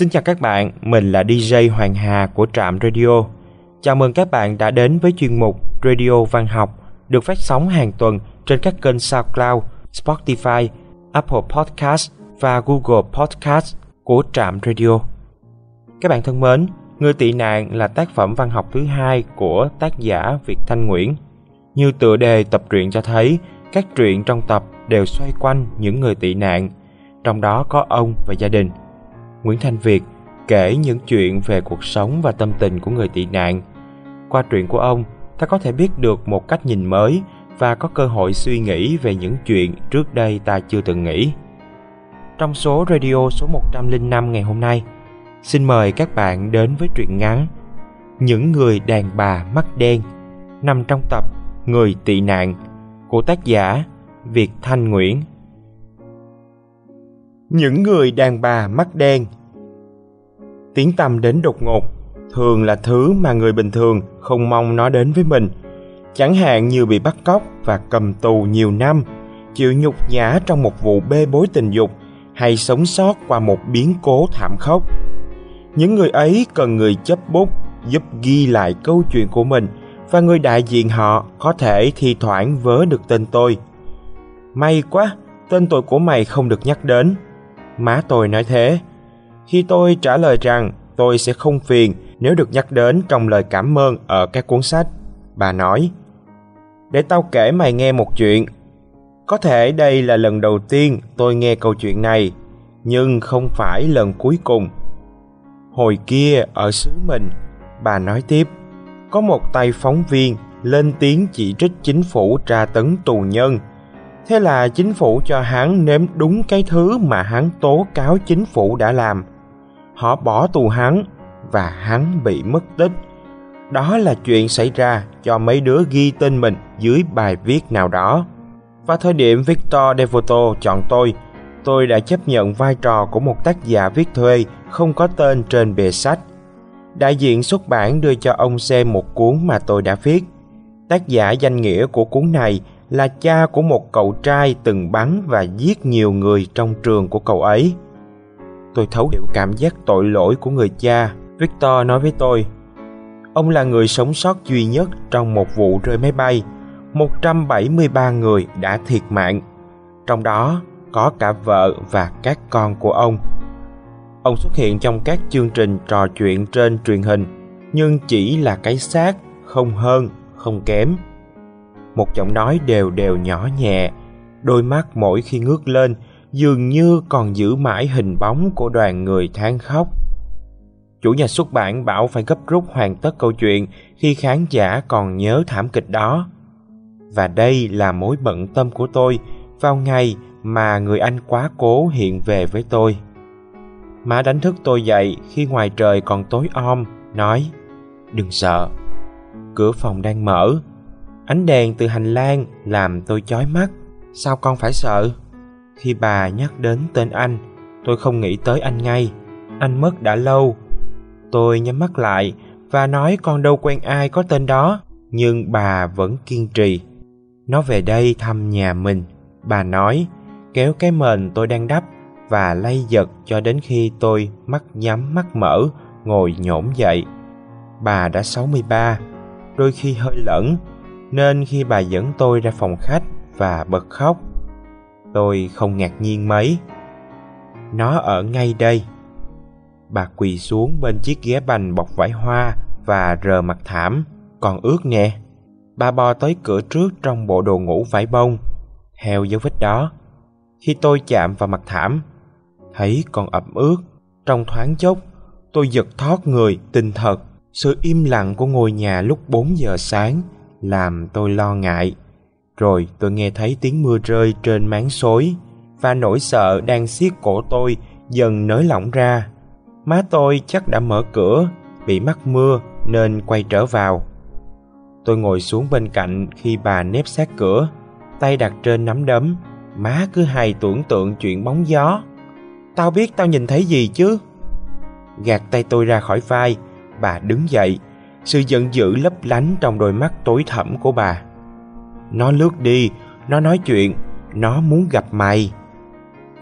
Xin chào các bạn, mình là DJ Hoàng Hà của Trạm Radio. Chào mừng các bạn đã đến với chuyên mục Radio Văn học được phát sóng hàng tuần trên các kênh SoundCloud, Spotify, Apple Podcast và Google Podcast của Trạm Radio. Các bạn thân mến, Người tị nạn là tác phẩm văn học thứ hai của tác giả Việt Thanh Nguyễn. Như tựa đề tập truyện cho thấy, các truyện trong tập đều xoay quanh những người tị nạn, trong đó có ông và gia đình. Nguyễn Thanh Việt kể những chuyện về cuộc sống và tâm tình của người tị nạn. Qua truyện của ông, ta có thể biết được một cách nhìn mới và có cơ hội suy nghĩ về những chuyện trước đây ta chưa từng nghĩ. Trong số radio số 105 ngày hôm nay, xin mời các bạn đến với truyện ngắn Những người đàn bà mắt đen nằm trong tập Người tị nạn của tác giả Việt Thanh Nguyễn. Những người đàn bà mắt đen Tiếng tâm đến đột ngột thường là thứ mà người bình thường không mong nó đến với mình. Chẳng hạn như bị bắt cóc và cầm tù nhiều năm, chịu nhục nhã trong một vụ bê bối tình dục hay sống sót qua một biến cố thảm khốc những người ấy cần người chấp bút giúp ghi lại câu chuyện của mình và người đại diện họ có thể thi thoảng vớ được tên tôi. May quá, tên tôi của mày không được nhắc đến. Má tôi nói thế. Khi tôi trả lời rằng tôi sẽ không phiền nếu được nhắc đến trong lời cảm ơn ở các cuốn sách, bà nói Để tao kể mày nghe một chuyện. Có thể đây là lần đầu tiên tôi nghe câu chuyện này, nhưng không phải lần cuối cùng Hồi kia ở xứ mình, bà nói tiếp, có một tay phóng viên lên tiếng chỉ trích chính phủ tra tấn tù nhân. Thế là chính phủ cho hắn nếm đúng cái thứ mà hắn tố cáo chính phủ đã làm. Họ bỏ tù hắn và hắn bị mất tích. Đó là chuyện xảy ra cho mấy đứa ghi tên mình dưới bài viết nào đó. Và thời điểm Victor Devoto chọn tôi, tôi đã chấp nhận vai trò của một tác giả viết thuê không có tên trên bìa sách. Đại diện xuất bản đưa cho ông xem một cuốn mà tôi đã viết. Tác giả danh nghĩa của cuốn này là cha của một cậu trai từng bắn và giết nhiều người trong trường của cậu ấy. Tôi thấu hiểu cảm giác tội lỗi của người cha. Victor nói với tôi, ông là người sống sót duy nhất trong một vụ rơi máy bay. 173 người đã thiệt mạng. Trong đó có cả vợ và các con của ông. Ông xuất hiện trong các chương trình trò chuyện trên truyền hình, nhưng chỉ là cái xác, không hơn, không kém. Một giọng nói đều đều nhỏ nhẹ, đôi mắt mỗi khi ngước lên dường như còn giữ mãi hình bóng của đoàn người than khóc. Chủ nhà xuất bản bảo phải gấp rút hoàn tất câu chuyện khi khán giả còn nhớ thảm kịch đó. Và đây là mối bận tâm của tôi vào ngày mà người anh quá cố hiện về với tôi. Má đánh thức tôi dậy khi ngoài trời còn tối om, nói Đừng sợ. Cửa phòng đang mở. Ánh đèn từ hành lang làm tôi chói mắt. Sao con phải sợ? Khi bà nhắc đến tên anh, tôi không nghĩ tới anh ngay. Anh mất đã lâu. Tôi nhắm mắt lại và nói con đâu quen ai có tên đó. Nhưng bà vẫn kiên trì. Nó về đây thăm nhà mình. Bà nói, kéo cái mền tôi đang đắp và lay giật cho đến khi tôi mắt nhắm mắt mở, ngồi nhổm dậy. Bà đã 63, đôi khi hơi lẫn, nên khi bà dẫn tôi ra phòng khách và bật khóc, tôi không ngạc nhiên mấy. Nó ở ngay đây. Bà quỳ xuống bên chiếc ghế bành bọc vải hoa và rờ mặt thảm, còn ướt nè. Bà bò tới cửa trước trong bộ đồ ngủ vải bông, heo dấu vết đó. Khi tôi chạm vào mặt thảm, thấy còn ẩm ướt. Trong thoáng chốc, tôi giật thót người tinh thật. Sự im lặng của ngôi nhà lúc 4 giờ sáng làm tôi lo ngại. Rồi tôi nghe thấy tiếng mưa rơi trên máng xối và nỗi sợ đang siết cổ tôi dần nới lỏng ra. Má tôi chắc đã mở cửa, bị mắc mưa nên quay trở vào. Tôi ngồi xuống bên cạnh khi bà nếp sát cửa, tay đặt trên nắm đấm, má cứ hay tưởng tượng chuyện bóng gió. Tao biết tao nhìn thấy gì chứ Gạt tay tôi ra khỏi vai Bà đứng dậy sự giận dữ lấp lánh trong đôi mắt tối thẳm của bà Nó lướt đi Nó nói chuyện Nó muốn gặp mày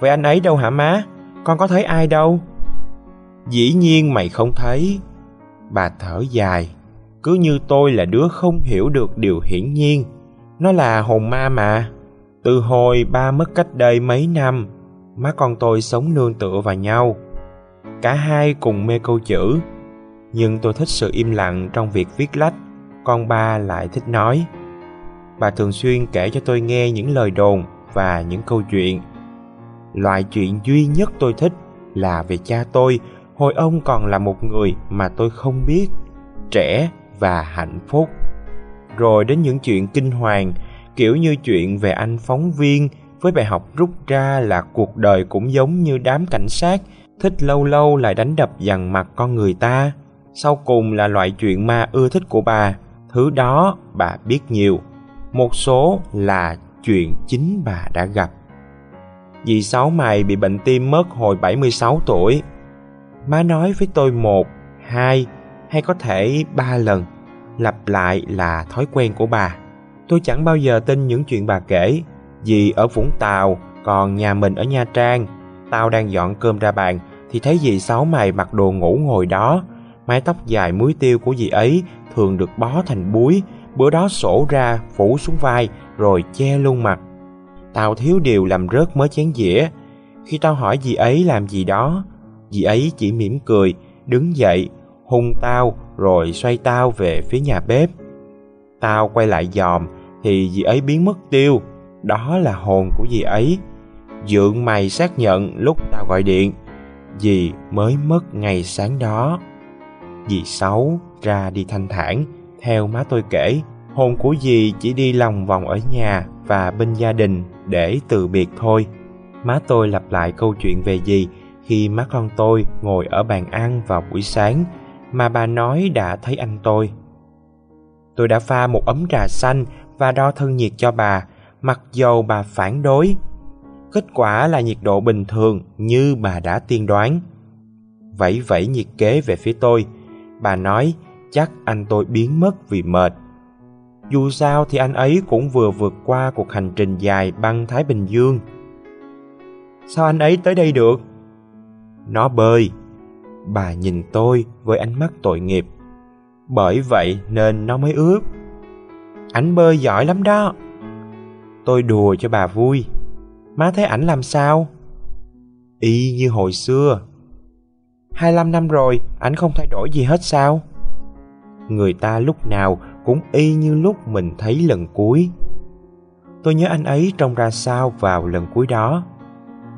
Vậy anh ấy đâu hả má Con có thấy ai đâu Dĩ nhiên mày không thấy. Bà thở dài, cứ như tôi là đứa không hiểu được điều hiển nhiên. Nó là hồn ma mà. Từ hồi ba mất cách đây mấy năm, má con tôi sống nương tựa vào nhau. Cả hai cùng mê câu chữ, nhưng tôi thích sự im lặng trong việc viết lách, con ba lại thích nói. Bà thường xuyên kể cho tôi nghe những lời đồn và những câu chuyện. Loại chuyện duy nhất tôi thích là về cha tôi hồi ông còn là một người mà tôi không biết, trẻ và hạnh phúc. Rồi đến những chuyện kinh hoàng, kiểu như chuyện về anh phóng viên với bài học rút ra là cuộc đời cũng giống như đám cảnh sát, thích lâu lâu lại đánh đập dằn mặt con người ta. Sau cùng là loại chuyện ma ưa thích của bà, thứ đó bà biết nhiều. Một số là chuyện chính bà đã gặp. Dì Sáu mày bị bệnh tim mất hồi 76 tuổi. Má nói với tôi một, hai hay có thể ba lần. Lặp lại là thói quen của bà. Tôi chẳng bao giờ tin những chuyện bà kể. Dì ở Vũng Tàu, còn nhà mình ở Nha Trang. Tao đang dọn cơm ra bàn thì thấy dì Sáu mày mặc đồ ngủ ngồi đó. Mái tóc dài muối tiêu của dì ấy thường được bó thành búi, bữa đó sổ ra phủ xuống vai rồi che luôn mặt. Tao thiếu điều làm rớt mớ chén dĩa. Khi tao hỏi dì ấy làm gì đó dì ấy chỉ mỉm cười đứng dậy hung tao rồi xoay tao về phía nhà bếp. Tao quay lại dòm thì dì ấy biến mất tiêu. Đó là hồn của dì ấy. Dượng mày xác nhận lúc tao gọi điện dì mới mất ngày sáng đó dì sáu ra đi thanh thản theo má tôi kể hồn của dì chỉ đi lòng vòng ở nhà và bên gia đình để từ biệt thôi. Má tôi lặp lại câu chuyện về dì khi má con tôi ngồi ở bàn ăn vào buổi sáng mà bà nói đã thấy anh tôi. Tôi đã pha một ấm trà xanh và đo thân nhiệt cho bà, mặc dầu bà phản đối. Kết quả là nhiệt độ bình thường như bà đã tiên đoán. Vẫy vẫy nhiệt kế về phía tôi, bà nói, chắc anh tôi biến mất vì mệt dù sao thì anh ấy cũng vừa vượt qua cuộc hành trình dài băng Thái Bình Dương. Sao anh ấy tới đây được? Nó bơi. Bà nhìn tôi với ánh mắt tội nghiệp. Bởi vậy nên nó mới ướt. Ảnh bơi giỏi lắm đó. Tôi đùa cho bà vui. Má thấy ảnh làm sao? Y như hồi xưa. 25 năm rồi, ảnh không thay đổi gì hết sao? Người ta lúc nào cũng y như lúc mình thấy lần cuối. Tôi nhớ anh ấy trông ra sao vào lần cuối đó.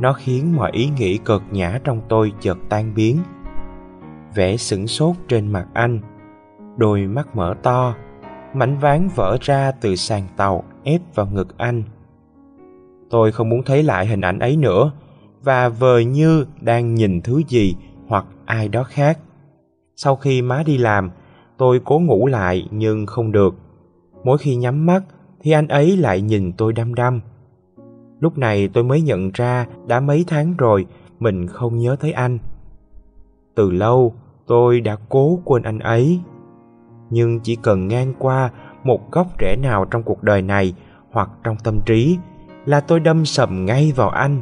Nó khiến mọi ý nghĩ cợt nhã trong tôi chợt tan biến. Vẻ sửng sốt trên mặt anh đôi mắt mở to mảnh ván vỡ ra từ sàn tàu ép vào ngực anh. Tôi không muốn thấy lại hình ảnh ấy nữa và vờ như đang nhìn thứ gì hoặc ai đó khác sau khi má đi làm Tôi cố ngủ lại nhưng không được. Mỗi khi nhắm mắt thì anh ấy lại nhìn tôi đăm đăm. Lúc này tôi mới nhận ra đã mấy tháng rồi mình không nhớ thấy anh. Từ lâu tôi đã cố quên anh ấy. Nhưng chỉ cần ngang qua một góc rẽ nào trong cuộc đời này hoặc trong tâm trí là tôi đâm sầm ngay vào anh,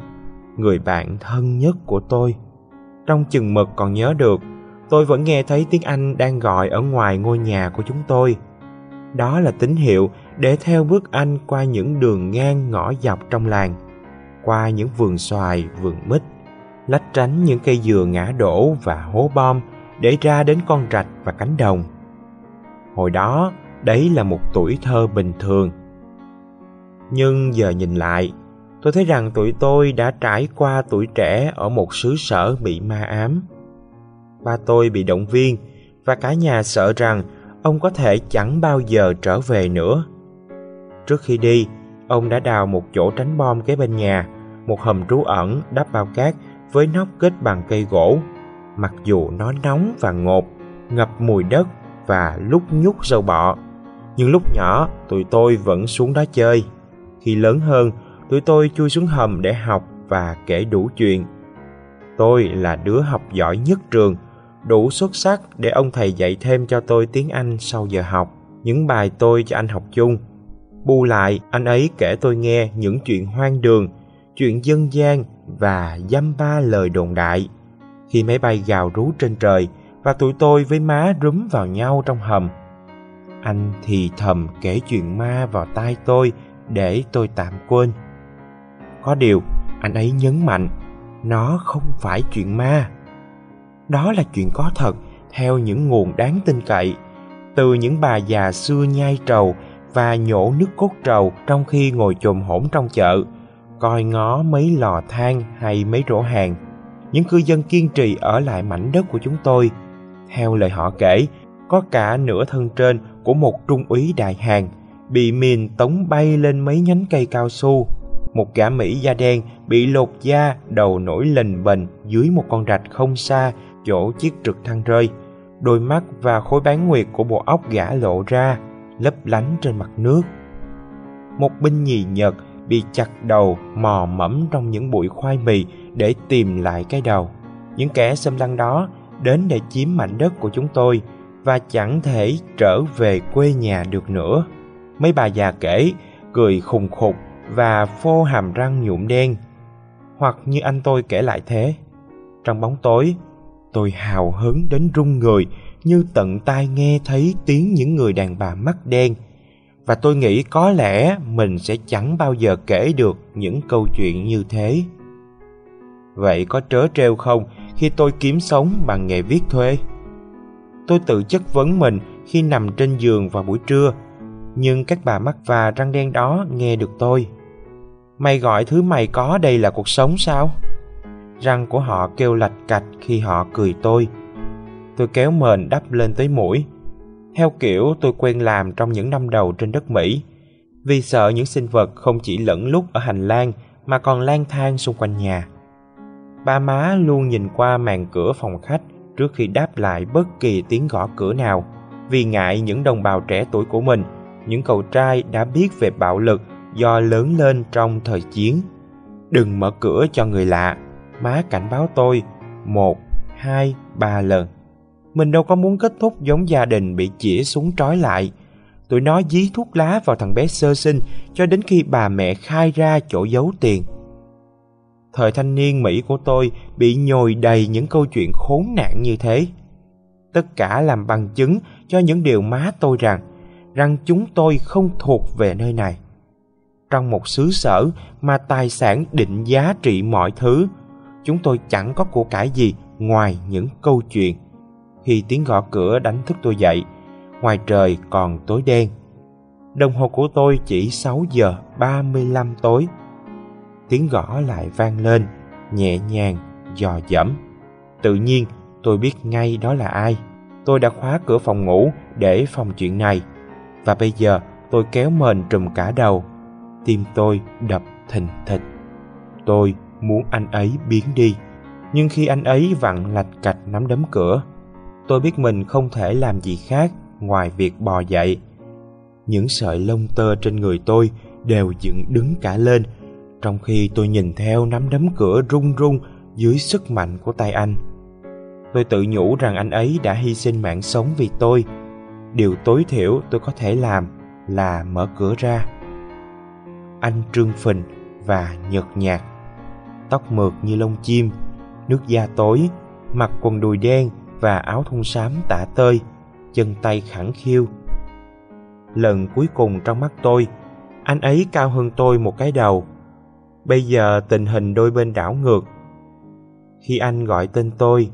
người bạn thân nhất của tôi. Trong chừng mực còn nhớ được tôi vẫn nghe thấy tiếng Anh đang gọi ở ngoài ngôi nhà của chúng tôi. Đó là tín hiệu để theo bước anh qua những đường ngang ngõ dọc trong làng, qua những vườn xoài, vườn mít, lách tránh những cây dừa ngã đổ và hố bom để ra đến con rạch và cánh đồng. Hồi đó, đấy là một tuổi thơ bình thường. Nhưng giờ nhìn lại, tôi thấy rằng tụi tôi đã trải qua tuổi trẻ ở một xứ sở bị ma ám ba tôi bị động viên và cả nhà sợ rằng ông có thể chẳng bao giờ trở về nữa. Trước khi đi, ông đã đào một chỗ tránh bom kế bên nhà, một hầm trú ẩn đắp bao cát với nóc kết bằng cây gỗ. Mặc dù nó nóng và ngột, ngập mùi đất và lúc nhúc râu bọ, nhưng lúc nhỏ tụi tôi vẫn xuống đó chơi. Khi lớn hơn, tụi tôi chui xuống hầm để học và kể đủ chuyện. Tôi là đứa học giỏi nhất trường đủ xuất sắc để ông thầy dạy thêm cho tôi tiếng Anh sau giờ học, những bài tôi cho anh học chung. Bù lại, anh ấy kể tôi nghe những chuyện hoang đường, chuyện dân gian và dăm ba lời đồn đại. Khi máy bay gào rú trên trời và tụi tôi với má rúm vào nhau trong hầm. Anh thì thầm kể chuyện ma vào tai tôi để tôi tạm quên. Có điều, anh ấy nhấn mạnh, nó không phải chuyện ma. Đó là chuyện có thật theo những nguồn đáng tin cậy, từ những bà già xưa nhai trầu và nhổ nước cốt trầu trong khi ngồi chồm hổm trong chợ, coi ngó mấy lò than hay mấy rổ hàng. Những cư dân kiên trì ở lại mảnh đất của chúng tôi. Theo lời họ kể, có cả nửa thân trên của một trung úy đại hàng bị mìn tống bay lên mấy nhánh cây cao su. Một gã Mỹ da đen bị lột da, đầu nổi lềnh bềnh dưới một con rạch không xa chỗ chiếc trực thăng rơi. Đôi mắt và khối bán nguyệt của bộ óc gã lộ ra, lấp lánh trên mặt nước. Một binh nhì Nhật bị chặt đầu mò mẫm trong những bụi khoai mì để tìm lại cái đầu. Những kẻ xâm lăng đó đến để chiếm mảnh đất của chúng tôi và chẳng thể trở về quê nhà được nữa. Mấy bà già kể, cười khùng khục và phô hàm răng nhuộm đen. Hoặc như anh tôi kể lại thế. Trong bóng tối, tôi hào hứng đến run người như tận tai nghe thấy tiếng những người đàn bà mắt đen và tôi nghĩ có lẽ mình sẽ chẳng bao giờ kể được những câu chuyện như thế vậy có trớ trêu không khi tôi kiếm sống bằng nghề viết thuê tôi tự chất vấn mình khi nằm trên giường vào buổi trưa nhưng các bà mắt và răng đen đó nghe được tôi mày gọi thứ mày có đây là cuộc sống sao? Răng của họ kêu lạch cạch khi họ cười tôi. Tôi kéo mền đắp lên tới mũi. Theo kiểu tôi quen làm trong những năm đầu trên đất mỹ. Vì sợ những sinh vật không chỉ lẫn lúc ở hành lang mà còn lang thang xung quanh nhà. Ba má luôn nhìn qua màn cửa phòng khách trước khi đáp lại bất kỳ tiếng gõ cửa nào, vì ngại những đồng bào trẻ tuổi của mình, những cậu trai đã biết về bạo lực do lớn lên trong thời chiến. Đừng mở cửa cho người lạ, má cảnh báo tôi một, hai, ba lần. Mình đâu có muốn kết thúc giống gia đình bị chĩa súng trói lại. Tụi nó dí thuốc lá vào thằng bé sơ sinh cho đến khi bà mẹ khai ra chỗ giấu tiền. Thời thanh niên mỹ của tôi bị nhồi đầy những câu chuyện khốn nạn như thế. Tất cả làm bằng chứng cho những điều má tôi rằng rằng chúng tôi không thuộc về nơi này trong một xứ sở mà tài sản định giá trị mọi thứ. Chúng tôi chẳng có của cải gì ngoài những câu chuyện. Khi tiếng gõ cửa đánh thức tôi dậy, ngoài trời còn tối đen. Đồng hồ của tôi chỉ 6 giờ 35 tối. Tiếng gõ lại vang lên, nhẹ nhàng, dò dẫm. Tự nhiên, tôi biết ngay đó là ai. Tôi đã khóa cửa phòng ngủ để phòng chuyện này. Và bây giờ, tôi kéo mền trùm cả đầu tim tôi đập thình thịch. Tôi muốn anh ấy biến đi, nhưng khi anh ấy vặn lạch cạch nắm đấm cửa, tôi biết mình không thể làm gì khác ngoài việc bò dậy. Những sợi lông tơ trên người tôi đều dựng đứng cả lên, trong khi tôi nhìn theo nắm đấm cửa rung rung dưới sức mạnh của tay anh. Tôi tự nhủ rằng anh ấy đã hy sinh mạng sống vì tôi. Điều tối thiểu tôi có thể làm là mở cửa ra anh trương phình và nhợt nhạt. Tóc mượt như lông chim, nước da tối, mặc quần đùi đen và áo thun xám tả tơi, chân tay khẳng khiu. Lần cuối cùng trong mắt tôi, anh ấy cao hơn tôi một cái đầu. Bây giờ tình hình đôi bên đảo ngược. Khi anh gọi tên tôi,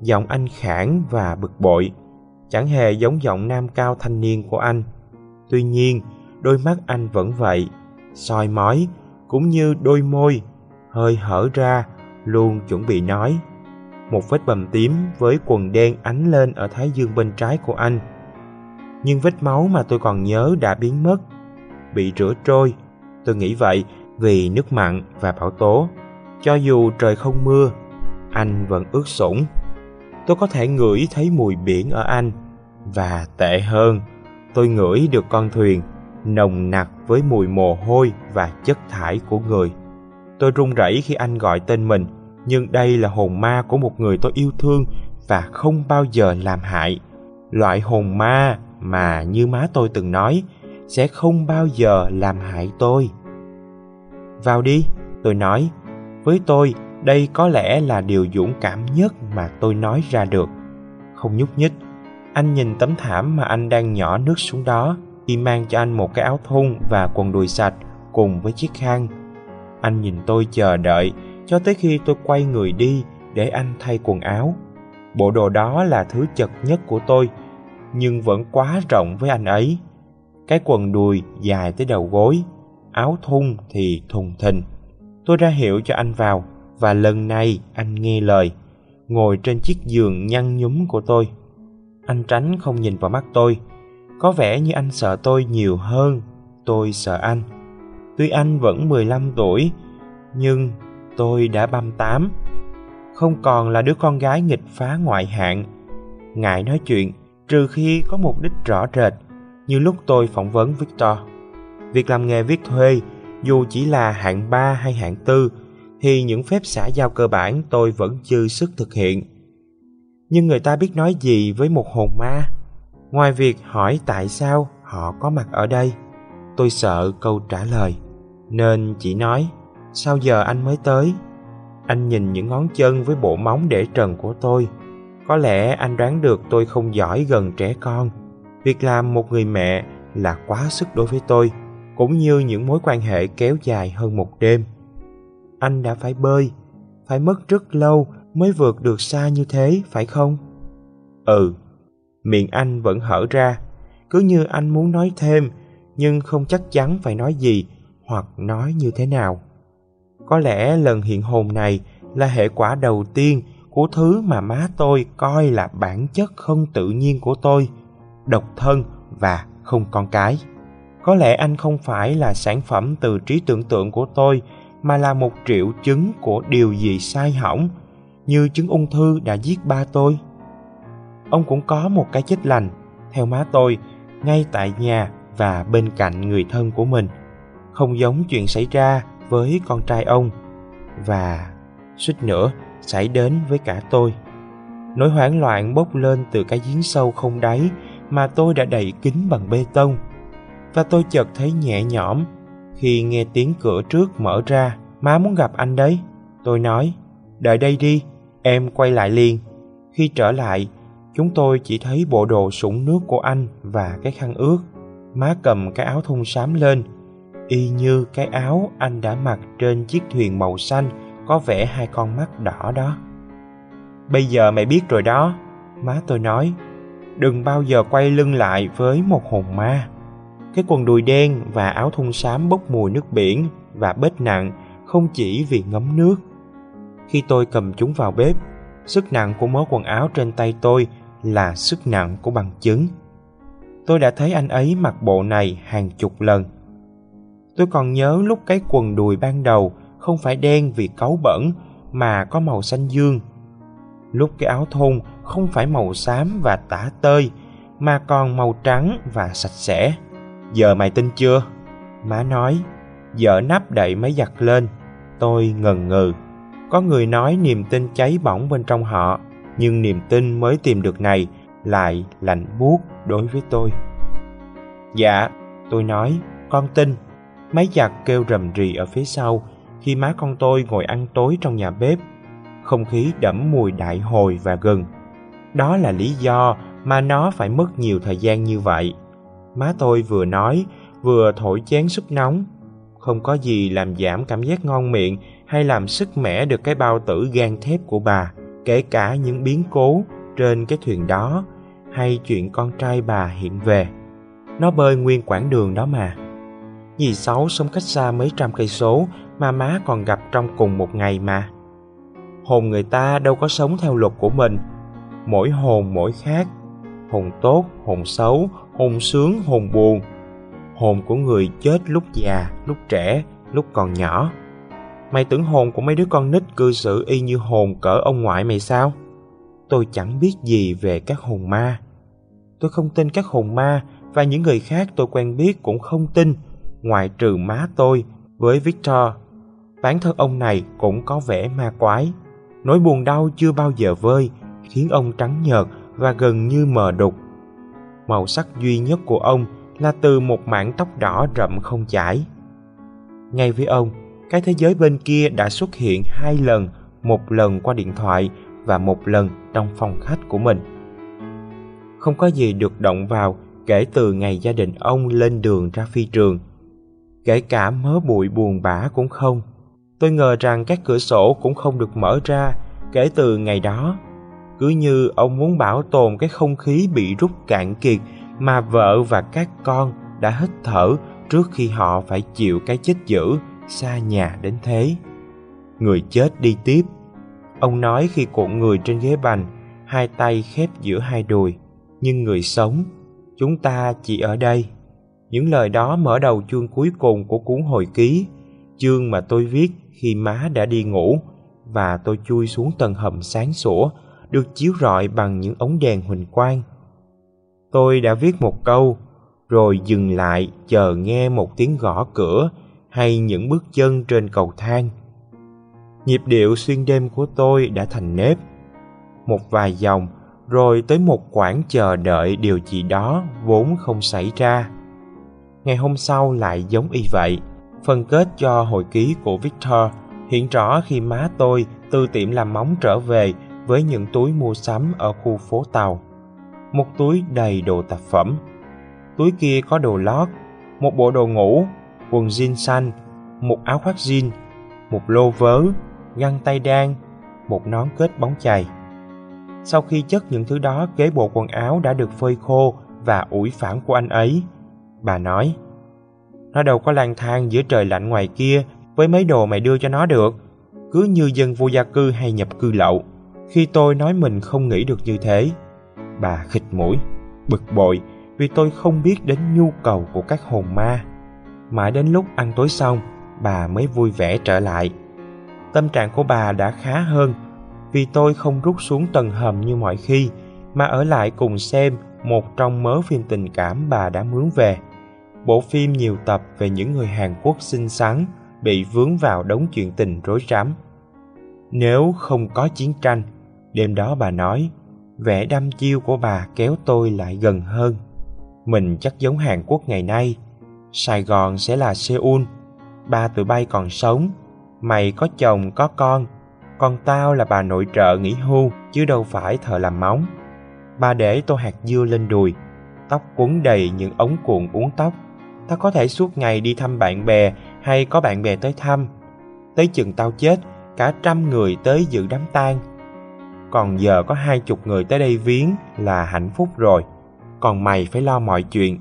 giọng anh khản và bực bội, chẳng hề giống giọng nam cao thanh niên của anh. Tuy nhiên, đôi mắt anh vẫn vậy soi mói cũng như đôi môi, hơi hở ra, luôn chuẩn bị nói. Một vết bầm tím với quần đen ánh lên ở thái dương bên trái của anh. Nhưng vết máu mà tôi còn nhớ đã biến mất, bị rửa trôi. Tôi nghĩ vậy vì nước mặn và bão tố. Cho dù trời không mưa, anh vẫn ướt sũng. Tôi có thể ngửi thấy mùi biển ở anh, và tệ hơn, tôi ngửi được con thuyền nồng nặc với mùi mồ hôi và chất thải của người. Tôi run rẩy khi anh gọi tên mình, nhưng đây là hồn ma của một người tôi yêu thương và không bao giờ làm hại. Loại hồn ma mà như má tôi từng nói, sẽ không bao giờ làm hại tôi. Vào đi, tôi nói, với tôi, đây có lẽ là điều dũng cảm nhất mà tôi nói ra được. Không nhúc nhích, anh nhìn tấm thảm mà anh đang nhỏ nước xuống đó khi mang cho anh một cái áo thun và quần đùi sạch cùng với chiếc khăn. Anh nhìn tôi chờ đợi, cho tới khi tôi quay người đi để anh thay quần áo. Bộ đồ đó là thứ chật nhất của tôi, nhưng vẫn quá rộng với anh ấy. Cái quần đùi dài tới đầu gối, áo thun thì thùng thình. Tôi ra hiệu cho anh vào, và lần này anh nghe lời, ngồi trên chiếc giường nhăn nhúm của tôi. Anh tránh không nhìn vào mắt tôi có vẻ như anh sợ tôi nhiều hơn tôi sợ anh tuy anh vẫn 15 tuổi nhưng tôi đã 38 không còn là đứa con gái nghịch phá ngoại hạng ngại nói chuyện trừ khi có mục đích rõ rệt như lúc tôi phỏng vấn Victor. Việc làm nghề viết thuê, dù chỉ là hạng 3 hay hạng 4, thì những phép xã giao cơ bản tôi vẫn chưa sức thực hiện. Nhưng người ta biết nói gì với một hồn ma? Ngoài việc hỏi tại sao họ có mặt ở đây, tôi sợ câu trả lời, nên chỉ nói, sao giờ anh mới tới? Anh nhìn những ngón chân với bộ móng để trần của tôi. Có lẽ anh đoán được tôi không giỏi gần trẻ con việc làm một người mẹ là quá sức đối với tôi cũng như những mối quan hệ kéo dài hơn một đêm anh đã phải bơi phải mất rất lâu mới vượt được xa như thế phải không ừ miệng anh vẫn hở ra. Cứ như anh muốn nói thêm, nhưng không chắc chắn phải nói gì hoặc nói như thế nào. Có lẽ lần hiện hồn này là hệ quả đầu tiên của thứ mà má tôi coi là bản chất không tự nhiên của tôi, độc thân và không con cái. Có lẽ anh không phải là sản phẩm từ trí tưởng tượng của tôi, mà là một triệu chứng của điều gì sai hỏng, như chứng ung thư đã giết ba tôi ông cũng có một cái chết lành. Theo má tôi, ngay tại nhà và bên cạnh người thân của mình, không giống chuyện xảy ra với con trai ông. Và suýt nữa xảy đến với cả tôi. Nỗi hoảng loạn bốc lên từ cái giếng sâu không đáy mà tôi đã đậy kín bằng bê tông. Và tôi chợt thấy nhẹ nhõm khi nghe tiếng cửa trước mở ra. Má muốn gặp anh đấy. Tôi nói, đợi đây đi, em quay lại liền. Khi trở lại chúng tôi chỉ thấy bộ đồ sũng nước của anh và cái khăn ướt. Má cầm cái áo thun xám lên. Y như cái áo anh đã mặc trên chiếc thuyền màu xanh, có vẻ hai con mắt đỏ đó. Bây giờ mày biết rồi đó, má tôi nói. Đừng bao giờ quay lưng lại với một hồn ma. Cái quần đùi đen và áo thun xám bốc mùi nước biển và bết nặng, không chỉ vì ngấm nước. Khi tôi cầm chúng vào bếp, sức nặng của mớ quần áo trên tay tôi là sức nặng của bằng chứng. Tôi đã thấy anh ấy mặc bộ này hàng chục lần. Tôi còn nhớ lúc cái quần đùi ban đầu không phải đen vì cáu bẩn mà có màu xanh dương. Lúc cái áo thun không phải màu xám và tả tơi, mà còn màu trắng và sạch sẽ. Giờ mày tin chưa? Má nói, dở nắp đậy máy giặt lên. Tôi ngần ngừ. Có người nói niềm tin cháy bỏng bên trong họ nhưng niềm tin mới tìm được này lại lạnh buốt đối với tôi. Dạ tôi nói, con tin. Máy giặt kêu rầm rì ở phía sau khi má con tôi ngồi ăn tối trong nhà bếp. Không khí đẫm mùi đại hồi và gừng. Đó là lý do mà nó phải mất nhiều thời gian như vậy. Má tôi vừa nói, vừa thổi chén súp nóng. Không có gì làm giảm cảm giác ngon miệng hay làm sức mẻ được cái bao tử gan thép của bà kể cả những biến cố trên cái thuyền đó hay chuyện con trai bà hiện về. Nó bơi nguyên quãng đường đó mà. Dì sáu sống cách xa mấy trăm cây số mà má còn gặp trong cùng một ngày mà. Hồn người ta đâu có sống theo luật của mình. Mỗi hồn mỗi khác. Hồn tốt, hồn xấu, hồn sướng, hồn buồn. Hồn của người chết lúc già, lúc trẻ, lúc còn nhỏ mày tưởng hồn của mấy đứa con nít cư xử y như hồn cỡ ông ngoại mày sao? Tôi chẳng biết gì về các hồn ma. Tôi không tin các hồn ma và những người khác tôi quen biết cũng không tin ngoại trừ má tôi với victor. Bản thân ông này cũng có vẻ ma quái. Nỗi buồn đau chưa bao giờ vơi, khiến ông trắng nhợt và gần như mờ đục. Màu sắc duy nhất của ông là từ một mảng tóc đỏ rậm không chải ngay với ông cái thế giới bên kia đã xuất hiện hai lần, một lần qua điện thoại và một lần trong phòng khách của mình. Không có gì được động vào kể từ ngày gia đình ông lên đường ra phi trường. Kể cả mớ bụi buồn bã cũng không. Tôi ngờ rằng các cửa sổ cũng không được mở ra kể từ ngày đó. Cứ như ông muốn bảo tồn cái không khí bị rút cạn kiệt mà vợ và các con đã hít thở trước khi họ phải chịu cái chết dữ xa nhà đến thế. Người chết đi tiếp. Ông nói khi cuộn người trên ghế bành, hai tay khép giữa hai đùi. Nhưng người sống, chúng ta chỉ ở đây. Những lời đó mở đầu chương cuối cùng của cuốn hồi ký, chương mà tôi viết khi má đã đi ngủ và tôi chui xuống tầng hầm sáng sủa, được chiếu rọi bằng những ống đèn huỳnh quang. Tôi đã viết một câu, rồi dừng lại chờ nghe một tiếng gõ cửa hay những bước chân trên cầu thang. Nhịp điệu xuyên đêm của tôi đã thành nếp. Một vài dòng, rồi tới một quãng chờ đợi điều gì đó vốn không xảy ra. Ngày hôm sau lại giống y vậy. Phân kết cho hồi ký của Victor hiện rõ khi má tôi từ tiệm làm móng trở về với những túi mua sắm ở khu phố tàu. Một túi đầy đồ tạp phẩm. Túi kia có đồ lót, một bộ đồ ngủ, quần jean xanh, một áo khoác jean, một lô vớ, găng tay đan, một nón kết bóng chày. Sau khi chất những thứ đó kế bộ quần áo đã được phơi khô và ủi phản của anh ấy, bà nói Nó đâu có lang thang giữa trời lạnh ngoài kia với mấy đồ mày đưa cho nó được, cứ như dân vô gia cư hay nhập cư lậu. Khi tôi nói mình không nghĩ được như thế, bà khịt mũi, bực bội vì tôi không biết đến nhu cầu của các hồn ma. Mãi đến lúc ăn tối xong, bà mới vui vẻ trở lại. Tâm trạng của bà đã khá hơn vì tôi không rút xuống tầng hầm như mọi khi mà ở lại cùng xem một trong mớ phim tình cảm bà đã mướn về. Bộ phim nhiều tập về những người Hàn Quốc xinh xắn bị vướng vào đống chuyện tình rối rắm. Nếu không có chiến tranh, đêm đó bà nói, vẻ đăm chiêu của bà kéo tôi lại gần hơn. Mình chắc giống Hàn Quốc ngày nay, Sài Gòn sẽ là Seoul, ba tụi bay còn sống, mày có chồng có con, còn tao là bà nội trợ nghỉ hưu chứ đâu phải thợ làm móng. Bà để tô hạt dưa lên đùi, tóc cuốn đầy những ống cuộn uốn tóc. Tao có thể suốt ngày đi thăm bạn bè hay có bạn bè tới thăm. Tới chừng tao chết, cả trăm người tới dự đám tang. Còn giờ có hai chục người tới đây viếng là hạnh phúc rồi. Còn mày phải lo mọi chuyện.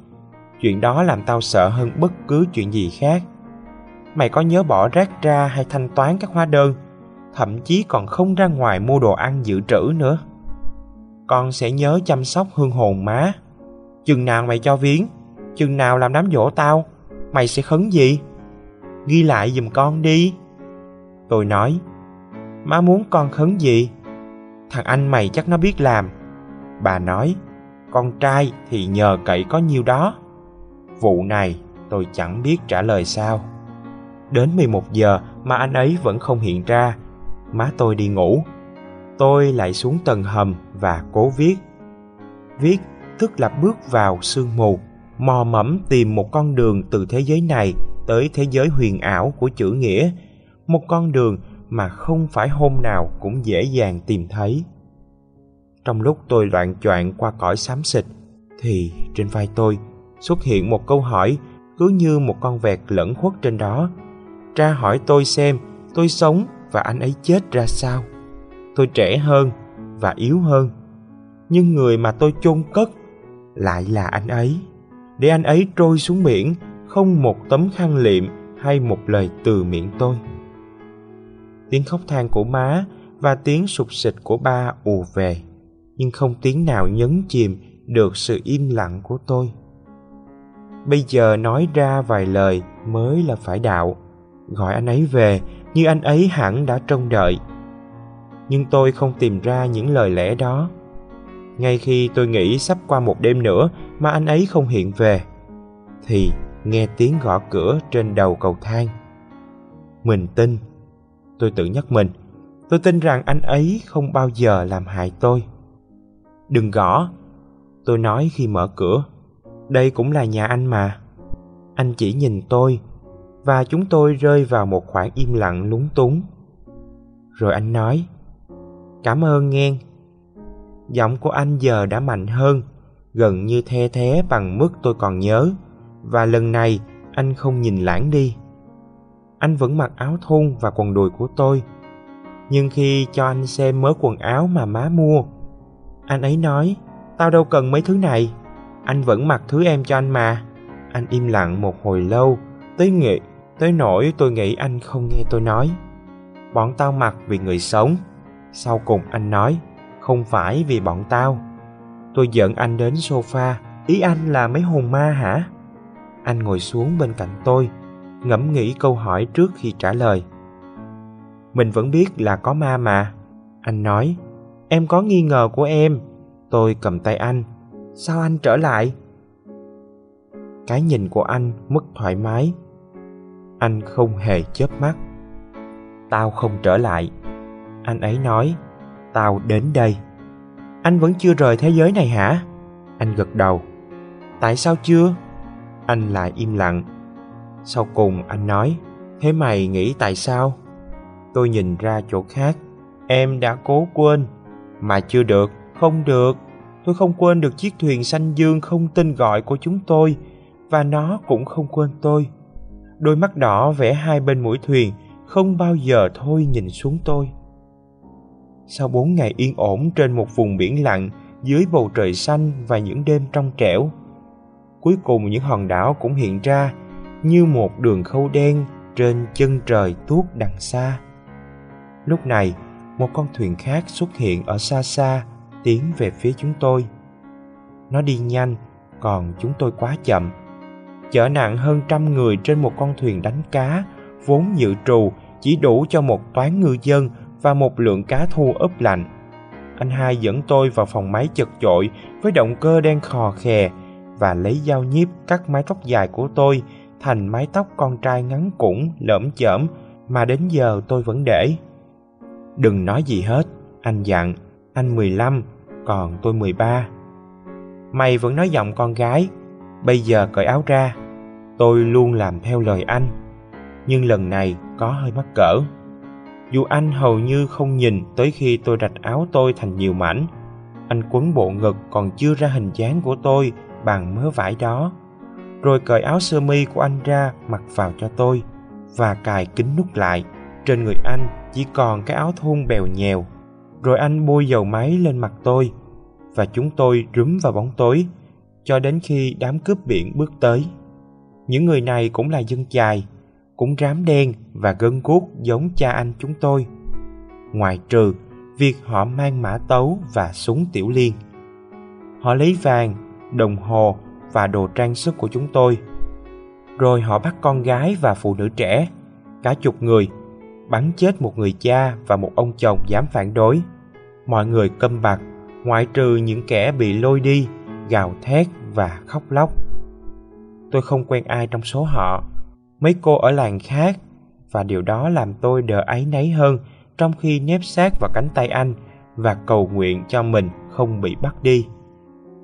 Chuyện đó làm tao sợ hơn bất cứ chuyện gì khác. Mày có nhớ bỏ rác ra hay thanh toán các hóa đơn, thậm chí còn không ra ngoài mua đồ ăn dự trữ nữa. Con sẽ nhớ chăm sóc hương hồn má. Chừng nào mày cho viếng, chừng nào làm đám dỗ tao, mày sẽ khấn gì? Ghi lại giùm con đi. Tôi nói, má muốn con khấn gì? Thằng anh mày chắc nó biết làm. Bà nói, con trai thì nhờ cậy có nhiêu đó. Vụ này tôi chẳng biết trả lời sao. Đến 11 giờ mà anh ấy vẫn không hiện ra. Má tôi đi ngủ. Tôi lại xuống tầng hầm và cố viết. Viết tức là bước vào sương mù, mò mẫm tìm một con đường từ thế giới này tới thế giới huyền ảo của chữ nghĩa, một con đường mà không phải hôm nào cũng dễ dàng tìm thấy. Trong lúc tôi loạn choạng qua cõi xám xịt, thì trên vai tôi xuất hiện một câu hỏi cứ như một con vẹt lẫn khuất trên đó. Tra hỏi tôi xem tôi sống và anh ấy chết ra sao. Tôi trẻ hơn và yếu hơn. Nhưng người mà tôi chôn cất lại là anh ấy. Để anh ấy trôi xuống biển, không một tấm khăn liệm hay một lời từ miệng tôi. Tiếng khóc than của má và tiếng sụp sịch của ba ù về, nhưng không tiếng nào nhấn chìm được sự im lặng của tôi. Bây giờ nói ra vài lời mới là phải đạo. Gọi anh ấy về như anh ấy hẳn đã trông đợi. Nhưng tôi không tìm ra những lời lẽ đó. Ngay khi tôi nghĩ sắp qua một đêm nữa mà anh ấy không hiện về, thì nghe tiếng gõ cửa trên đầu cầu thang. Mình tin, tôi tự nhắc mình, tôi tin rằng anh ấy không bao giờ làm hại tôi. Đừng gõ, tôi nói khi mở cửa. Đây cũng là nhà anh mà. Anh chỉ nhìn tôi, và chúng tôi rơi vào một khoảng im lặng lúng túng. rồi anh nói, cảm ơn nghe giọng của anh giờ đã mạnh hơn, gần như the thé bằng mức tôi còn nhớ, và lần này anh không nhìn lãng đi anh vẫn mặc áo thun và quần đùi của tôi, nhưng khi cho anh xem mớ quần áo mà má mua, anh ấy nói, tao đâu cần mấy thứ này anh vẫn mặc thứ em cho anh mà. Anh im lặng một hồi lâu, tới nghị tới nỗi tôi nghĩ anh không nghe tôi nói. Bọn tao mặc vì người sống. Sau cùng anh nói, không phải vì bọn tao. Tôi dẫn anh đến sofa, ý anh là mấy hồn ma hả? Anh ngồi xuống bên cạnh tôi, ngẫm nghĩ câu hỏi trước khi trả lời. Mình vẫn biết là có ma mà. Anh nói, em có nghi ngờ của em. Tôi cầm tay anh sao anh trở lại? Cái nhìn của anh mất thoải mái. Anh không hề chớp mắt. Tao không trở lại. Anh ấy nói, tao đến đây. Anh vẫn chưa rời thế giới này hả? Anh gật đầu. Tại sao chưa? Anh lại im lặng. Sau cùng anh nói, thế mày nghĩ tại sao? Tôi nhìn ra chỗ khác. Em đã cố quên, mà chưa được. Không được tôi không quên được chiếc thuyền xanh dương không tên gọi của chúng tôi, và nó cũng không quên tôi. Đôi mắt đỏ vẽ hai bên mũi thuyền, không bao giờ thôi nhìn xuống tôi. Sau bốn ngày yên ổn trên một vùng biển lặng, dưới bầu trời xanh và những đêm trong trẻo, cuối cùng những hòn đảo cũng hiện ra như một đường khâu đen trên chân trời tuốt đằng xa. Lúc này, một con thuyền khác xuất hiện ở xa xa tiến về phía chúng tôi. Nó đi nhanh, còn chúng tôi quá chậm. Chở nặng hơn trăm người trên một con thuyền đánh cá, vốn dự trù, chỉ đủ cho một toán ngư dân và một lượng cá thu ướp lạnh. Anh hai dẫn tôi vào phòng máy chật chội với động cơ đen khò khè và lấy dao nhíp cắt mái tóc dài của tôi thành mái tóc con trai ngắn củng lởm chởm mà đến giờ tôi vẫn để. Đừng nói gì hết, anh dặn. Anh 15 còn tôi 13 mày vẫn nói giọng con gái, bây giờ cởi áo ra, tôi luôn làm theo lời anh. Nhưng lần này có hơi mắc cỡ. Dù anh hầu như không nhìn tới khi tôi rạch áo tôi thành nhiều mảnh, anh quấn bộ ngực còn chưa ra hình dáng của tôi bằng mớ vải đó. Rồi cởi áo sơ mi của anh ra mặc vào cho tôi và cài kính nút lại. Trên người anh chỉ còn cái áo thun bèo nhèo rồi anh bôi dầu máy lên mặt tôi, và chúng tôi rúm vào bóng tối, cho đến khi đám cướp biển bước tới. Những người này cũng là dân chài, cũng rám đen và gân guốc giống cha anh chúng tôi. Ngoại trừ việc họ mang mã tấu và súng tiểu liên, họ lấy vàng, đồng hồ và đồ trang sức của chúng tôi. Rồi họ bắt con gái và phụ nữ trẻ, cả chục người, bắn chết một người cha và một ông chồng dám phản đối mọi người câm bặt ngoại trừ những kẻ bị lôi đi, gào thét và khóc lóc. Tôi không quen ai trong số họ. Mấy cô ở làng khác, và điều đó làm tôi đỡ áy náy hơn trong khi nép sát vào cánh tay anh và cầu nguyện cho mình không bị bắt đi.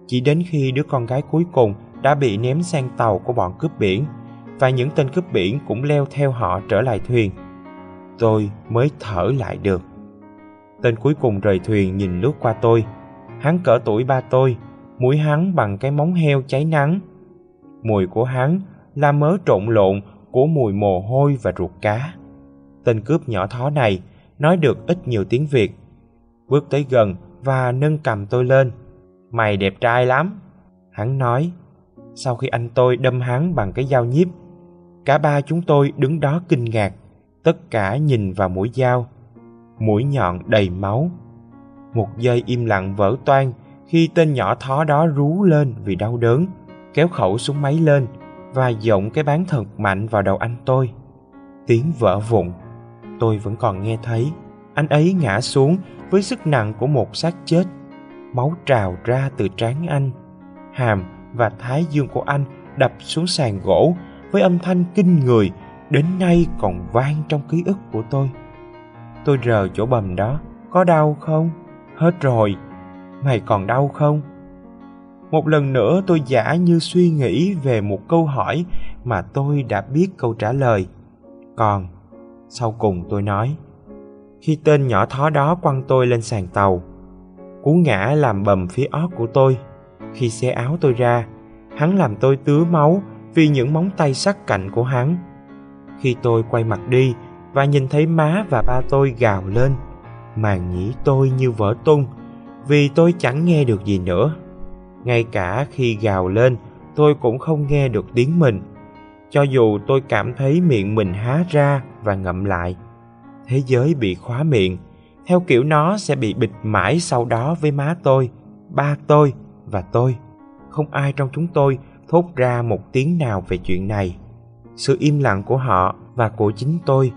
Chỉ đến khi đứa con gái cuối cùng đã bị ném sang tàu của bọn cướp biển, và những tên cướp biển cũng leo theo họ trở lại thuyền, tôi mới thở lại được tên cuối cùng rời thuyền nhìn lướt qua tôi. Hắn cỡ tuổi ba tôi, mũi hắn bằng cái móng heo cháy nắng. Mùi của hắn là mớ trộn lộn của mùi mồ hôi và ruột cá. Tên cướp nhỏ thó này nói được ít nhiều tiếng việt. Bước tới gần và nâng cầm tôi lên. Mày đẹp trai lắm. Hắn nói, sau khi anh tôi đâm hắn bằng cái dao nhíp cả ba chúng tôi đứng đó kinh ngạc, tất cả nhìn vào mũi dao mũi nhọn đầy máu. Một giây im lặng vỡ toan khi tên nhỏ thó đó rú lên vì đau đớn, kéo khẩu súng máy lên và giọng cái bán thật mạnh vào đầu anh tôi. Tiếng vỡ vụn, tôi vẫn còn nghe thấy. Anh ấy ngã xuống với sức nặng của một xác chết. Máu trào ra từ trán anh. Hàm và thái dương của anh đập xuống sàn gỗ với âm thanh kinh người đến nay còn vang trong ký ức của tôi tôi rờ chỗ bầm đó có đau không hết rồi mày còn đau không một lần nữa tôi giả như suy nghĩ về một câu hỏi mà tôi đã biết câu trả lời còn sau cùng tôi nói khi tên nhỏ thó đó quăng tôi lên sàn tàu. Cú ngã làm bầm phía ót của tôi. Khi xé áo tôi ra, hắn làm tôi tứa máu vì những móng tay sắc cạnh của hắn. Khi tôi quay mặt đi và nhìn thấy má và ba tôi gào lên, màn nhĩ tôi như vỡ tung vì tôi chẳng nghe được gì nữa. Ngay cả khi gào lên, tôi cũng không nghe được tiếng mình. Cho dù tôi cảm thấy miệng mình há ra và ngậm lại. Thế giới bị khóa miệng, theo kiểu nó sẽ bị bịt mãi sau đó với má tôi, ba tôi và tôi. Không ai trong chúng tôi thốt ra một tiếng nào về chuyện này. Sự im lặng của họ và của chính tôi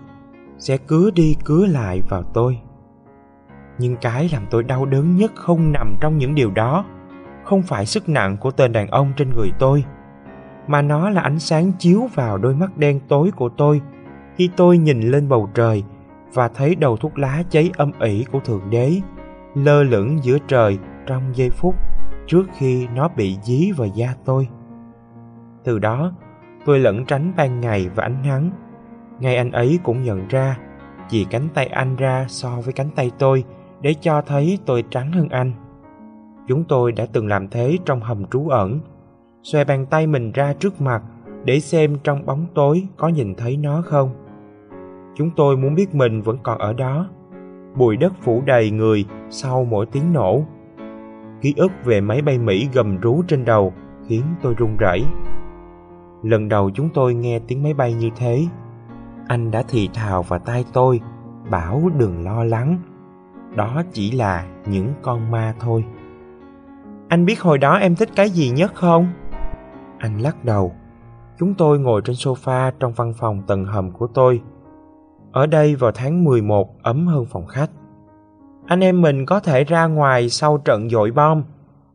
sẽ cứ đi cứ lại vào tôi. Nhưng cái làm tôi đau đớn nhất không nằm trong những điều đó, không phải sức nặng của tên đàn ông trên người tôi, mà nó là ánh sáng chiếu vào đôi mắt đen tối của tôi khi tôi nhìn lên bầu trời và thấy đầu thuốc lá cháy âm ỉ của Thượng Đế lơ lửng giữa trời trong giây phút trước khi nó bị dí vào da tôi. Từ đó, tôi lẩn tránh ban ngày và ánh nắng. Ngay anh ấy cũng nhận ra, chỉ cánh tay anh ra so với cánh tay tôi để cho thấy tôi trắng hơn anh. Chúng tôi đã từng làm thế trong hầm trú ẩn, xòe bàn tay mình ra trước mặt để xem trong bóng tối có nhìn thấy nó không. Chúng tôi muốn biết mình vẫn còn ở đó. Bụi đất phủ đầy người sau mỗi tiếng nổ. Ký ức về máy bay Mỹ gầm rú trên đầu khiến tôi run rẩy. Lần đầu chúng tôi nghe tiếng máy bay như thế, anh đã thì thào vào tai tôi, bảo đừng lo lắng. Đó chỉ là những con ma thôi. Anh biết hồi đó em thích cái gì nhất không? Anh lắc đầu. Chúng tôi ngồi trên sofa trong văn phòng tầng hầm của tôi. Ở đây vào tháng 11 ấm hơn phòng khách. Anh em mình có thể ra ngoài sau trận dội bom.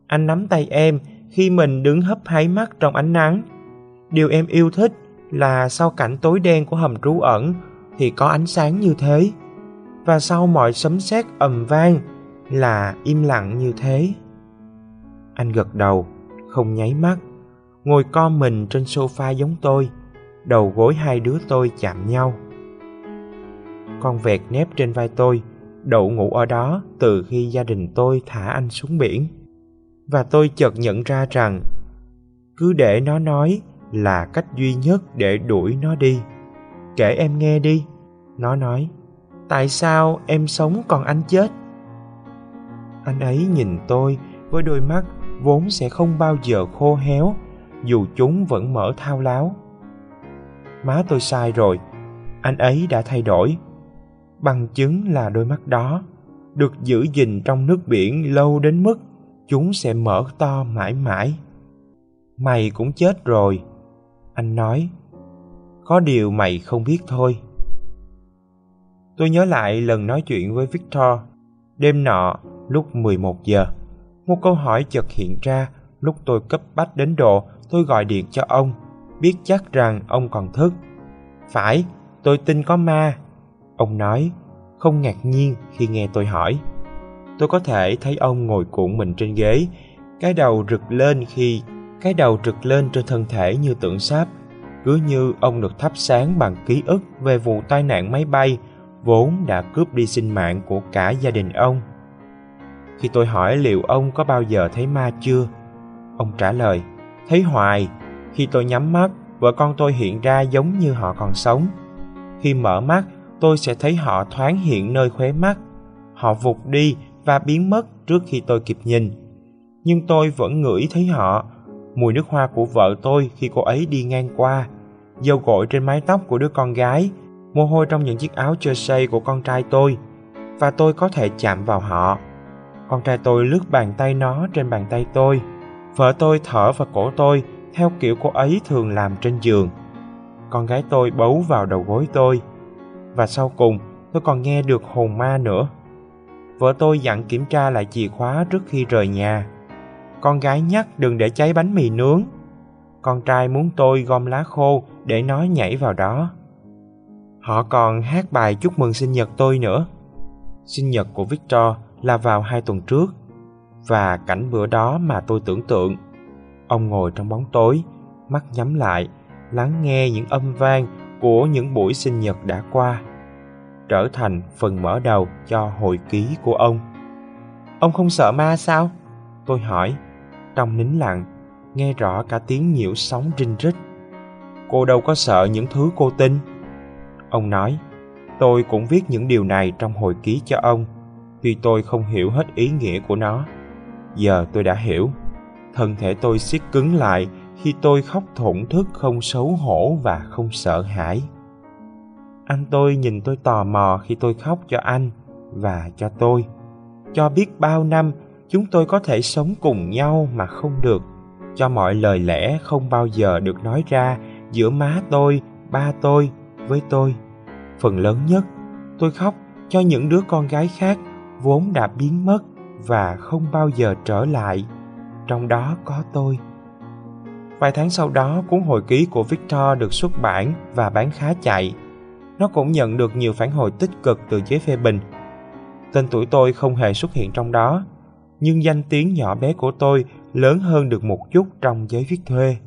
Anh nắm tay em khi mình đứng hấp háy mắt trong ánh nắng điều em yêu thích là sau cảnh tối đen của hầm trú ẩn thì có ánh sáng như thế. Và sau mọi sấm sét ầm vang là im lặng như thế. Anh gật đầu, không nháy mắt. Ngồi co mình trên sofa giống tôi, đầu gối hai đứa tôi chạm nhau. Con vẹt nép trên vai tôi, đậu ngủ ở đó từ khi gia đình tôi thả anh xuống biển. Và tôi chợt nhận ra rằng, cứ để nó nói là cách duy nhất để đuổi nó đi. Kể em nghe đi. Nó nói, tại sao em sống còn anh chết? Anh ấy nhìn tôi với đôi mắt vốn sẽ không bao giờ khô héo, dù chúng vẫn mở thao láo. Má tôi sai rồi, anh ấy đã thay đổi. Bằng chứng là đôi mắt đó được giữ gìn trong nước biển lâu đến mức chúng sẽ mở to mãi mãi. Mày cũng chết rồi anh nói, có điều mày không biết thôi. Tôi nhớ lại lần nói chuyện với victor đêm nọ lúc 11 giờ. Một câu hỏi chợt hiện ra lúc tôi cấp bách đến độ tôi gọi điện cho ông, biết chắc rằng ông còn thức. Phải, tôi tin có ma. Ông nói, không ngạc nhiên khi nghe tôi hỏi. Tôi có thể thấy ông ngồi cuộn mình trên ghế, cái đầu rực lên khi cái đầu trực lên trên thân thể như tượng sáp, cứ như ông được thắp sáng bằng ký ức về vụ tai nạn máy bay vốn đã cướp đi sinh mạng của cả gia đình ông. Khi tôi hỏi liệu ông có bao giờ thấy ma chưa, ông trả lời, thấy hoài. Khi tôi nhắm mắt, vợ con tôi hiện ra giống như họ còn sống. Khi mở mắt, tôi sẽ thấy họ thoáng hiện nơi khóe mắt. Họ vụt đi và biến mất trước khi tôi kịp nhìn. Nhưng tôi vẫn ngửi thấy họ mùi nước hoa của vợ tôi khi cô ấy đi ngang qua, dầu gội trên mái tóc của đứa con gái, mồ hôi trong những chiếc áo jersey của con trai tôi, và tôi có thể chạm vào họ. Con trai tôi lướt bàn tay nó trên bàn tay tôi, vợ tôi thở vào cổ tôi theo kiểu cô ấy thường làm trên giường. Con gái tôi bấu vào đầu gối tôi, và sau cùng tôi còn nghe được hồn ma nữa. Vợ tôi dặn kiểm tra lại chìa khóa trước khi rời nhà con gái nhắc đừng để cháy bánh mì nướng. Con trai muốn tôi gom lá khô để nó nhảy vào đó. Họ còn hát bài chúc mừng sinh nhật tôi nữa. Sinh nhật của Victor là vào hai tuần trước. Và cảnh bữa đó mà tôi tưởng tượng. Ông ngồi trong bóng tối, mắt nhắm lại, lắng nghe những âm vang của những buổi sinh nhật đã qua. trở thành phần mở đầu cho hồi ký của ông. Ông không sợ ma sao? Tôi hỏi. Trong nín lặng, nghe rõ cả tiếng nhiễu sóng rinh rít. Cô đâu có sợ những thứ cô tin. Ông nói, tôi cũng viết những điều này trong hồi ký cho ông, tuy tôi không hiểu hết ý nghĩa của nó. Giờ tôi đã hiểu. Thân thể tôi siết cứng lại khi tôi khóc thổn thức không xấu hổ và không sợ hãi. Anh tôi nhìn tôi tò mò khi tôi khóc cho anh và cho tôi. Cho biết bao năm chúng tôi có thể sống cùng nhau mà không được. Cho mọi lời lẽ không bao giờ được nói ra giữa má tôi, ba tôi với tôi. Phần lớn nhất, tôi khóc cho những đứa con gái khác vốn đã biến mất và không bao giờ trở lại. Trong đó có tôi. Vài tháng sau đó, cuốn hồi ký của Victor được xuất bản và bán khá chạy. Nó cũng nhận được nhiều phản hồi tích cực từ giới phê bình. Tên tuổi tôi không hề xuất hiện trong đó, nhưng danh tiếng nhỏ bé của tôi lớn hơn được một chút trong giới viết thuê.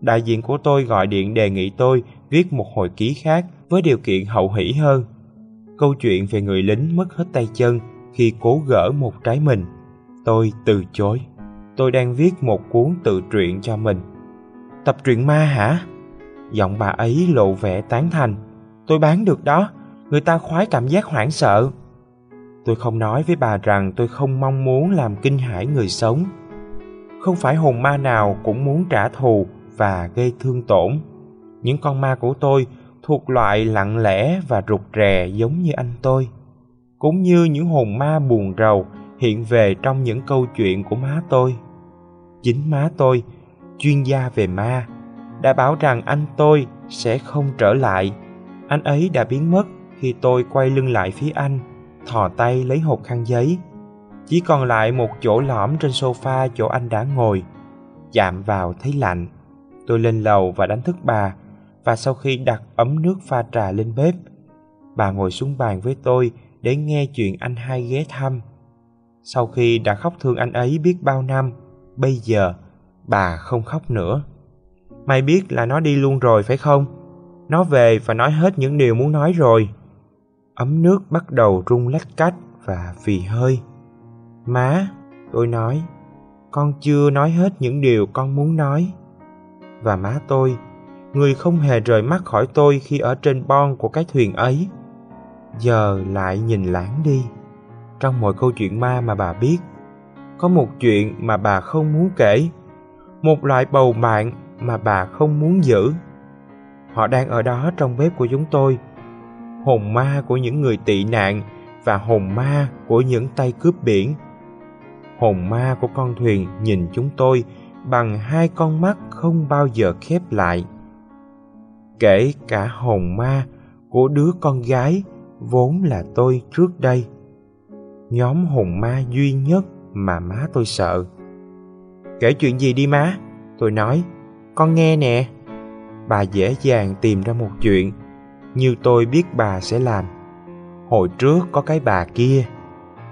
Đại diện của tôi gọi điện đề nghị tôi viết một hồi ký khác với điều kiện hậu hỷ hơn. Câu chuyện về người lính mất hết tay chân khi cố gỡ một trái mình. Tôi từ chối. Tôi đang viết một cuốn tự truyện cho mình. Tập truyện ma hả? Giọng bà ấy lộ vẻ tán thành. Tôi bán được đó, người ta khoái cảm giác hoảng sợ. Tôi không nói với bà rằng tôi không mong muốn làm kinh hãi người sống. Không phải hồn ma nào cũng muốn trả thù và gây thương tổn. Những con ma của tôi thuộc loại lặng lẽ và rụt rè giống như anh tôi. Cũng như những hồn ma buồn rầu hiện về trong những câu chuyện của má tôi. Chính má tôi, chuyên gia về ma, đã bảo rằng anh tôi sẽ không trở lại. Anh ấy đã biến mất khi tôi quay lưng lại phía anh, thò tay lấy hộp khăn giấy. Chỉ còn lại một chỗ lõm trên sofa chỗ anh đã ngồi. Chạm vào thấy lạnh. Tôi lên lầu và đánh thức bà, và sau khi đặt ấm nước pha trà lên bếp, bà ngồi xuống bàn với tôi để nghe chuyện anh hai ghé thăm. Sau khi đã khóc thương anh ấy biết bao năm, bây giờ bà không khóc nữa. Mày biết là nó đi luôn rồi phải không? Nó về và nói hết những điều muốn nói rồi. Ấm nước bắt đầu rung lách cách và phì hơi. Má, tôi nói, con chưa nói hết những điều con muốn nói. Và má tôi, người không hề rời mắt khỏi tôi khi ở trên bon của cái thuyền ấy, giờ lại nhìn lãng đi. Trong mọi câu chuyện ma mà bà biết, có một chuyện mà bà không muốn kể, một loại bầu bạn mà bà không muốn giữ. Họ đang ở đó trong bếp của chúng tôi, hồn ma của những người tị nạn và hồn ma của những tay cướp biển. Hồn ma của con thuyền nhìn chúng tôi bằng hai con mắt không bao giờ khép lại. Kể cả hồn ma của đứa con gái vốn là tôi trước đây. Nhóm hồn ma duy nhất mà má tôi sợ. Kể chuyện gì đi má? Tôi nói, con nghe nè. Bà dễ dàng tìm ra một chuyện, như tôi biết bà sẽ làm. Hồi trước có cái bà kia,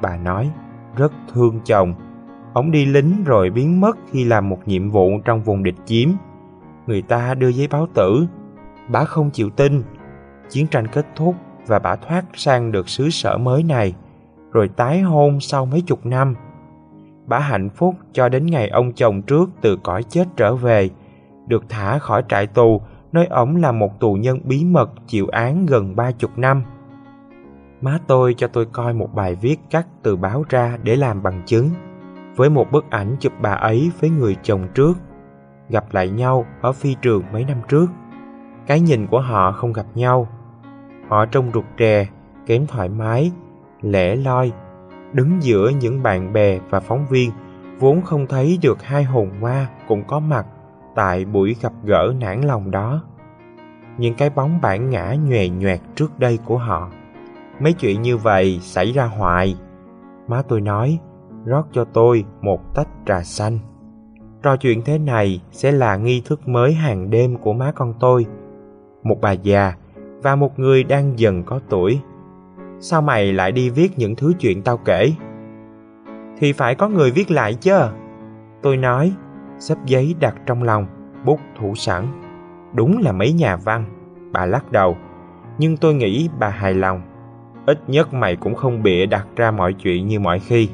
bà nói, rất thương chồng. Ông đi lính rồi biến mất khi làm một nhiệm vụ trong vùng địch chiếm. Người ta đưa giấy báo tử. Bà không chịu tin. Chiến tranh kết thúc và bà thoát sang được xứ sở mới này, rồi tái hôn sau mấy chục năm bà hạnh phúc cho đến ngày ông chồng trước từ cõi chết trở về, được thả khỏi trại tù nơi ổng là một tù nhân bí mật chịu án gần ba chục năm. Má tôi cho tôi coi một bài viết cắt từ báo ra để làm bằng chứng, với một bức ảnh chụp bà ấy với người chồng trước, gặp lại nhau ở phi trường mấy năm trước. Cái nhìn của họ không gặp nhau. Họ trông rụt rè, kém thoải mái, lẻ loi đứng giữa những bạn bè và phóng viên vốn không thấy được hai hồn ma cũng có mặt tại buổi gặp gỡ nản lòng đó. Những cái bóng bản ngã nhòe nhoẹt trước đây của họ. Mấy chuyện như vậy xảy ra hoài. Má tôi nói, rót cho tôi một tách trà xanh. Trò chuyện thế này sẽ là nghi thức mới hàng đêm của má con tôi. Một bà già và một người đang dần có tuổi Sao mày lại đi viết những thứ chuyện tao kể? Thì phải có người viết lại chứ. Tôi nói, xếp giấy đặt trong lòng, bút thủ sẵn. Đúng là mấy nhà văn. Bà lắc đầu, nhưng tôi nghĩ bà hài lòng. ít nhất mày cũng không bịa đặt ra mọi chuyện như mọi khi.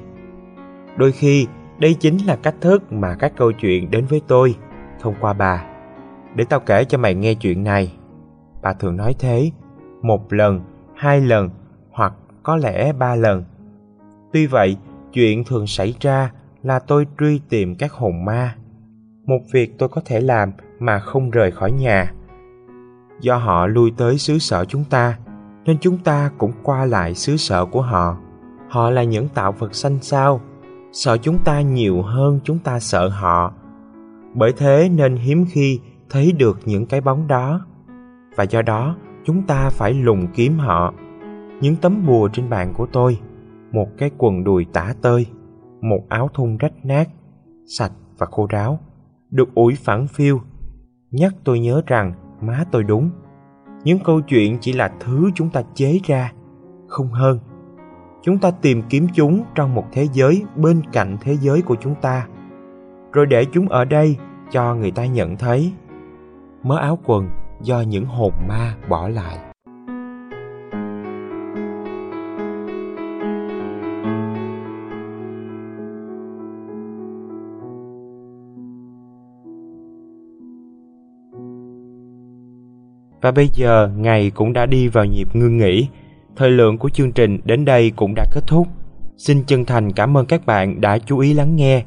Đôi khi, đây chính là cách thức mà các câu chuyện đến với tôi thông qua bà. Để tao kể cho mày nghe chuyện này. Bà thường nói thế, một lần, hai lần hoặc có lẽ ba lần. Tuy vậy, chuyện thường xảy ra là tôi truy tìm các hồn ma. Một việc tôi có thể làm mà không rời khỏi nhà. Do họ lui tới xứ sở chúng ta, nên chúng ta cũng qua lại xứ sở của họ. Họ là những tạo vật xanh sao, sợ chúng ta nhiều hơn chúng ta sợ họ. Bởi thế nên hiếm khi thấy được những cái bóng đó. Và do đó, chúng ta phải lùng kiếm họ. Những tấm bùa trên bàn của tôi, một cái quần đùi tả tơi, một áo thun rách nát, sạch và khô ráo, được ủi phẳng phiêu, nhắc tôi nhớ rằng má tôi đúng. Những câu chuyện chỉ là thứ chúng ta chế ra, không hơn. Chúng ta tìm kiếm chúng trong một thế giới bên cạnh thế giới của chúng ta, rồi để chúng ở đây cho người ta nhận thấy. Mớ áo quần do những hồn ma bỏ lại. Và bây giờ ngày cũng đã đi vào nhịp ngưng nghỉ. Thời lượng của chương trình đến đây cũng đã kết thúc. Xin chân thành cảm ơn các bạn đã chú ý lắng nghe.